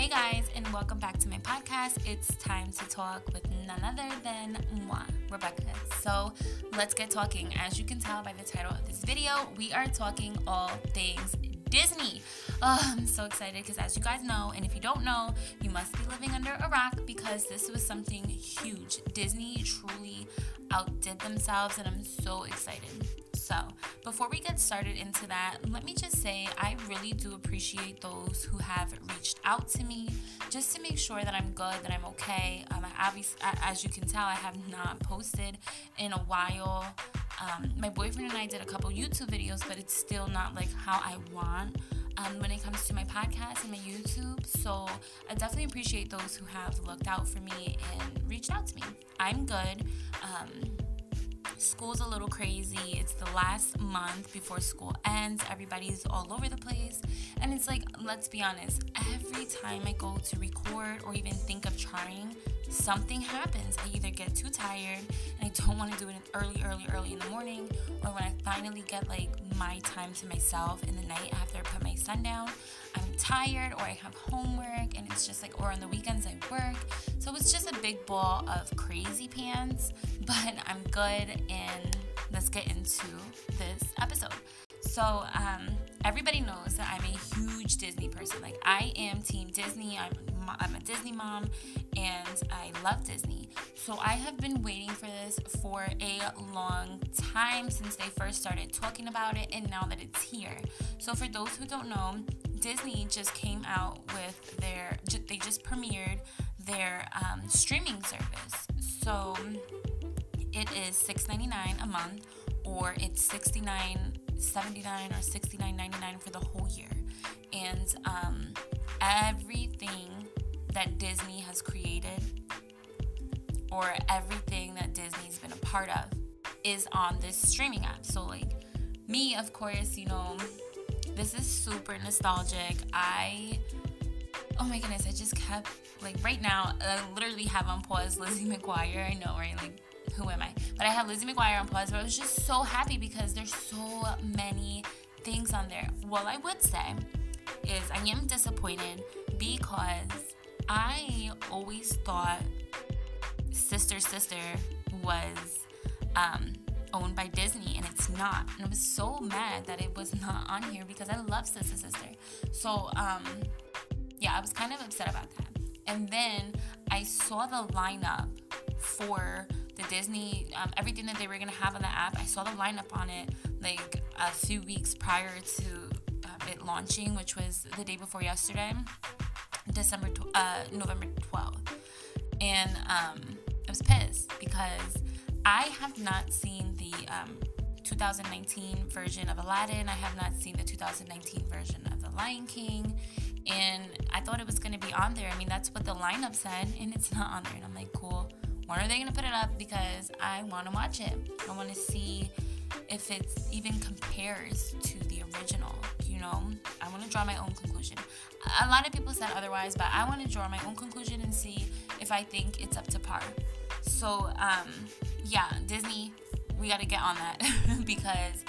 Hey guys, and welcome back to my podcast. It's time to talk with none other than moi, Rebecca. So let's get talking. As you can tell by the title of this video, we are talking all things Disney. Oh, I'm so excited because, as you guys know, and if you don't know, you must be living under a rock because this was something huge. Disney truly outdid themselves, and I'm so excited. So, before we get started into that, let me just say I really do appreciate those who have reached out to me just to make sure that I'm good, that I'm okay. Um, I obviously, as you can tell, I have not posted in a while. Um, my boyfriend and I did a couple YouTube videos, but it's still not like how I want. Um, when it comes to my podcast and my YouTube. So I definitely appreciate those who have looked out for me and reached out to me. I'm good. Um, school's a little crazy. It's the last month before school ends. Everybody's all over the place. And it's like, let's be honest, every time I go to record or even think of trying, something happens. I either get too tired and I don't want to do it early, early, early in the morning, or when I finally get like my time to myself in the night after I put my son down, I'm tired or I have homework and it's just like, or on the weekends I work. So it's just a big ball of crazy pants, but I'm good and let's get into this episode. So, um, everybody knows that I'm a huge Disney person. Like, I am Team Disney. I'm, I'm a Disney mom and I love Disney. So, I have been waiting for this for a long time since they first started talking about it, and now that it's here. So, for those who don't know, Disney just came out with their, they just premiered their um, streaming service. So, it is $6.99 a month or it's 69 79 or 69 99 for the whole year and um, everything that disney has created or everything that disney's been a part of is on this streaming app so like me of course you know this is super nostalgic i oh my goodness i just kept like right now i literally have on pause lizzie mcguire i know right like who am I? But I have Lizzie McGuire on pause, but I was just so happy because there's so many things on there. What I would say is I am disappointed because I always thought Sister Sister was um, owned by Disney and it's not. And I was so mad that it was not on here because I love Sister Sister. So um, yeah, I was kind of upset about that. And then I saw the lineup for the Disney, um, everything that they were gonna have on the app. I saw the lineup on it like a few weeks prior to um, it launching, which was the day before yesterday, December, tw- uh, November 12th, and um, I was pissed because I have not seen the um, 2019 version of Aladdin. I have not seen the 2019 version of The Lion King. And I thought it was going to be on there. I mean, that's what the lineup said, and it's not on there. And I'm like, cool. When are they going to put it up? Because I want to watch it. I want to see if it even compares to the original. You know, I want to draw my own conclusion. A lot of people said otherwise, but I want to draw my own conclusion and see if I think it's up to par. So, um, yeah, Disney, we got to get on that because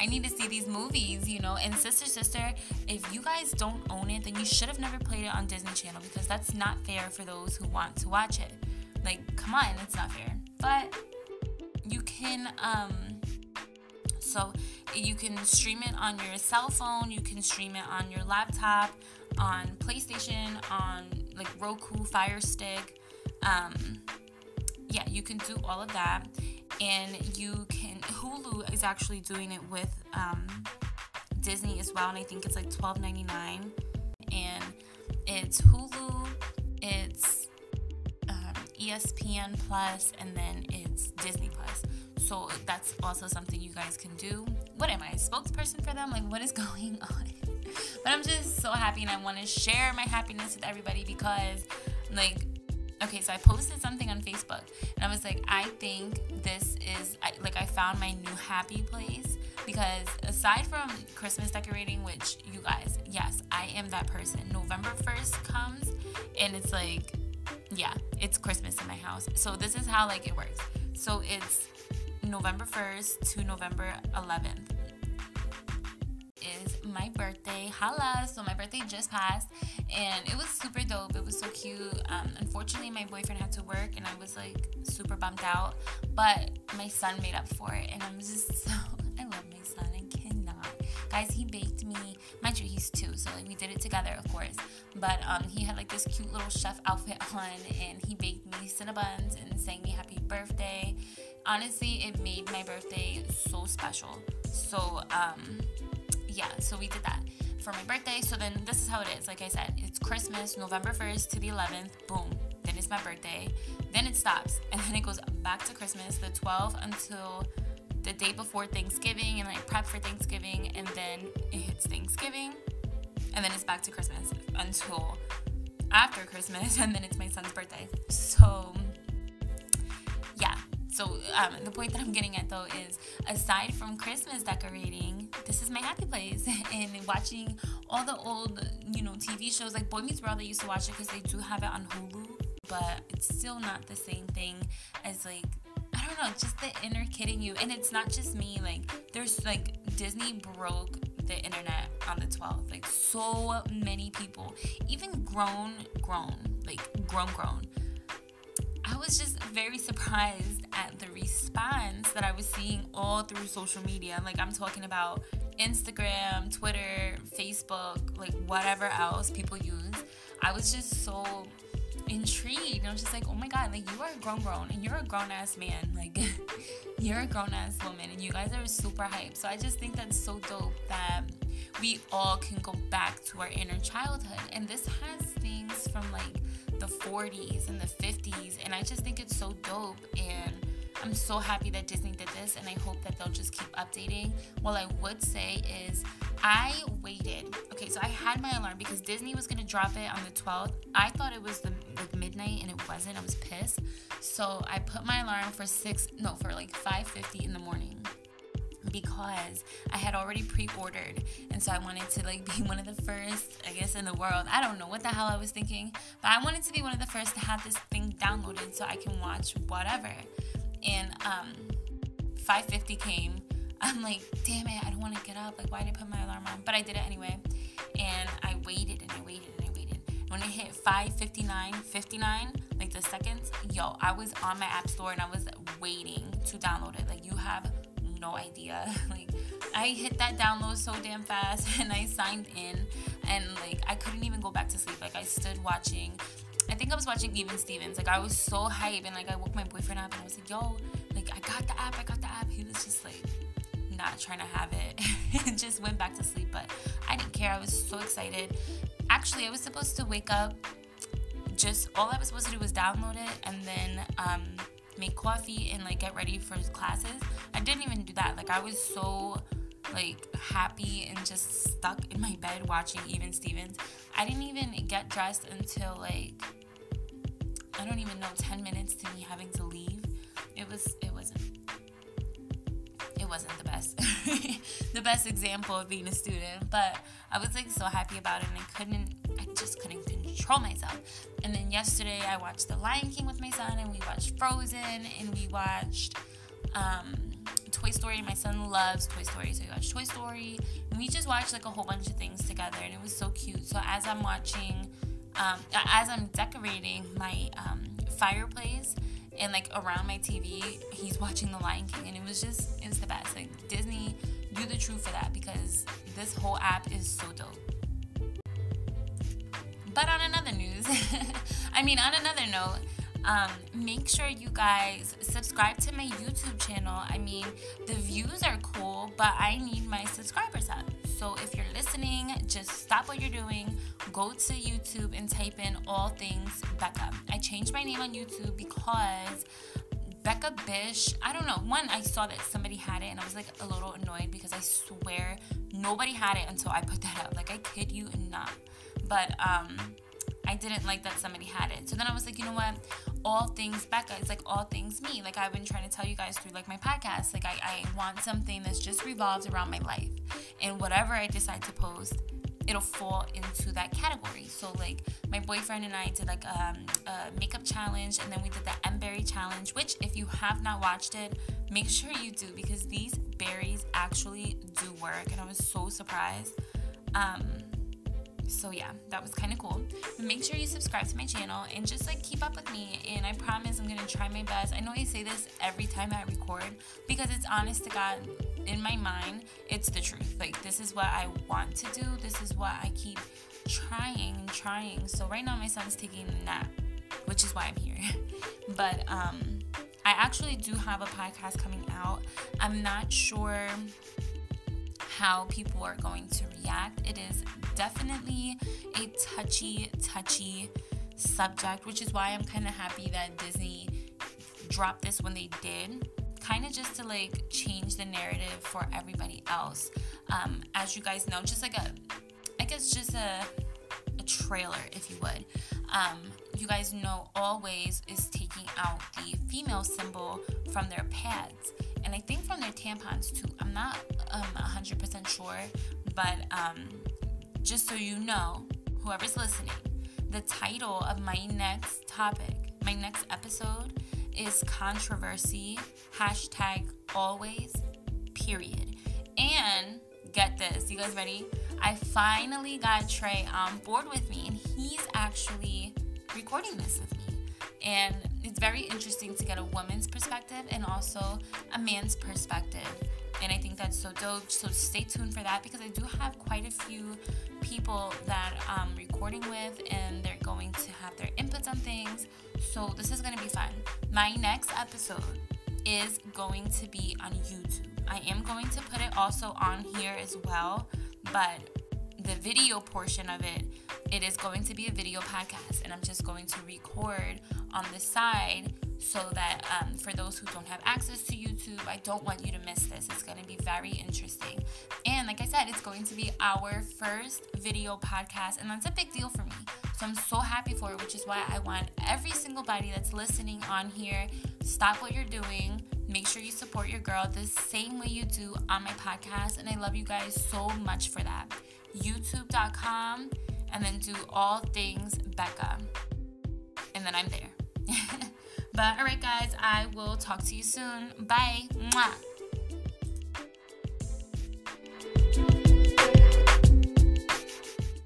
I need to see these movies, you know. And Sister Sister, if you guys don't own it, then you should have never played it on Disney Channel because that's not fair for those who want to watch it. Like, come on, it's not fair. But you can, um, so you can stream it on your cell phone, you can stream it on your laptop, on PlayStation, on like Roku, Fire Stick. Um, yeah, you can do all of that. And you can, Hulu is actually doing it with um, Disney as well. And I think it's like $12.99. And it's Hulu, it's ESPN Plus, and then it's Disney Plus. So that's also something you guys can do. What am I, a spokesperson for them? Like, what is going on? but I'm just so happy, and I want to share my happiness with everybody because, like, okay, so I posted something on Facebook, and I was like, I think this is I, like I found my new happy place because aside from Christmas decorating, which you guys, yes, I am that person. November 1st comes, and it's like yeah, it's Christmas in my house. So this is how like it works. So it's November 1st to November 11th is my birthday. Holla! So my birthday just passed, and it was super dope. It was so cute. Um, unfortunately, my boyfriend had to work, and I was like super bummed out. But my son made up for it, and I'm just so I love my son. I cannot, guys. He baked me. Mind you, he's two, so like we did it together, of course. But um, he had like this cute little chef outfit on, and he baked me cinnabons and sang me happy birthday. Honestly, it made my birthday so special. So um yeah, so we did that for my birthday. So then this is how it is. Like I said, it's Christmas, November 1st to the 11th. Boom. Then it's my birthday. Then it stops. And then it goes back to Christmas, the 12th until the day before Thanksgiving and like prep for Thanksgiving. And then it hits Thanksgiving. And then it's back to Christmas until after Christmas. And then it's my son's birthday. So. So um, the point that I'm getting at though is aside from Christmas decorating, this is my happy place. and watching all the old, you know, TV shows like Boy Meets World, I used to watch it because they do have it on Hulu, but it's still not the same thing as like I don't know, just the inner kidding you. And it's not just me. Like there's like Disney broke the internet on the 12th. Like so many people, even grown, grown, like grown, grown I was just very surprised at the response that I was seeing all through social media. Like, I'm talking about Instagram, Twitter, Facebook, like whatever else people use. I was just so intrigued. I was just like, oh my god, like you are grown, grown, and you're a grown ass man. Like, you're a grown ass woman, and you guys are super hype. So I just think that's so dope that we all can go back to our inner childhood. And this has things from like the 40s and the 50s and I just think it's so dope and I'm so happy that Disney did this and I hope that they'll just keep updating. What I would say is I waited. Okay, so I had my alarm because Disney was gonna drop it on the 12th. I thought it was the like midnight and it wasn't. I was pissed. So I put my alarm for six no for like 5:50 in the morning because I had already pre-ordered and so I wanted to like be one of the first I guess in the world. I don't know what the hell I was thinking but I wanted to be one of the first to have this thing downloaded so I can watch whatever. And um 550 came. I'm like damn it I don't want to get up. Like why did I put my alarm on? But I did it anyway. And I waited and I waited and I waited. And when it hit 559 59 like the seconds yo I was on my app store and I was waiting to download it. Like you have no idea. like I hit that download so damn fast and I signed in and like I couldn't even go back to sleep. Like I stood watching I think I was watching Even Stevens. Like I was so hype and like I woke my boyfriend up and I was like, yo, like I got the app, I got the app. He was just like not trying to have it and just went back to sleep. But I didn't care. I was so excited. Actually, I was supposed to wake up just all I was supposed to do was download it and then um make coffee and like get ready for classes. I didn't even do that. Like I was so like happy and just stuck in my bed watching Even Stevens. I didn't even get dressed until like I don't even know 10 minutes to me having to leave. It was it wasn't it wasn't the best the best example of being a student, but I was like so happy about it and I couldn't just couldn't control myself. And then yesterday I watched The Lion King with my son, and we watched Frozen, and we watched um, Toy Story. My son loves Toy Story, so we watched Toy Story, and we just watched like a whole bunch of things together, and it was so cute. So as I'm watching, um, as I'm decorating my um, fireplace and like around my TV, he's watching The Lion King, and it was just it was the best. Like Disney, do the truth for that because this whole app is so dope. But on another news, I mean, on another note, um, make sure you guys subscribe to my YouTube channel. I mean, the views are cool, but I need my subscribers up. So if you're listening, just stop what you're doing, go to YouTube and type in all things Becca. I changed my name on YouTube because Becca Bish, I don't know. One, I saw that somebody had it and I was like a little annoyed because I swear nobody had it until I put that up. Like, I kid you not but um, I didn't like that somebody had it. So then I was like, you know what? All things Becca, it's like all things me. Like I've been trying to tell you guys through like my podcast. Like I, I want something that's just revolves around my life. And whatever I decide to post, it'll fall into that category. So like my boyfriend and I did like um, a makeup challenge and then we did the M berry challenge, which if you have not watched it, make sure you do because these berries actually do work and I was so surprised. Um, so yeah, that was kind of cool. Make sure you subscribe to my channel and just like keep up with me. And I promise I'm gonna try my best. I know I say this every time I record because it's honest to God. In my mind, it's the truth. Like this is what I want to do. This is what I keep trying and trying. So right now my son's taking a nap, which is why I'm here. but um, I actually do have a podcast coming out. I'm not sure how people are going to react. It is definitely a touchy, touchy subject, which is why I'm kind of happy that Disney dropped this when they did. Kind of just to like change the narrative for everybody else. Um, as you guys know, just like a, I guess just a, a trailer, if you would. Um, you guys know Always is taking out the female symbol from their pads and I think from their tampons too. I'm not um, 100% sure, but um, just so you know, whoever's listening, the title of my next topic, my next episode is controversy, hashtag always, period. And get this, you guys ready? I finally got Trey on board with me, and he's actually recording this with me. And very interesting to get a woman's perspective and also a man's perspective. And I think that's so dope. So stay tuned for that because I do have quite a few people that I'm recording with and they're going to have their inputs on things. So this is going to be fun. My next episode is going to be on YouTube. I am going to put it also on here as well, but the video portion of it, it is going to be a video podcast, and I'm just going to record on the side so that um, for those who don't have access to YouTube, I don't want you to miss this. It's going to be very interesting. And like I said, it's going to be our first video podcast, and that's a big deal for me. So I'm so happy for it, which is why I want every single body that's listening on here stop what you're doing. Make sure you support your girl the same way you do on my podcast. And I love you guys so much for that. YouTube.com and then do all things Becca. And then I'm there. but all right, guys, I will talk to you soon. Bye. Mwah.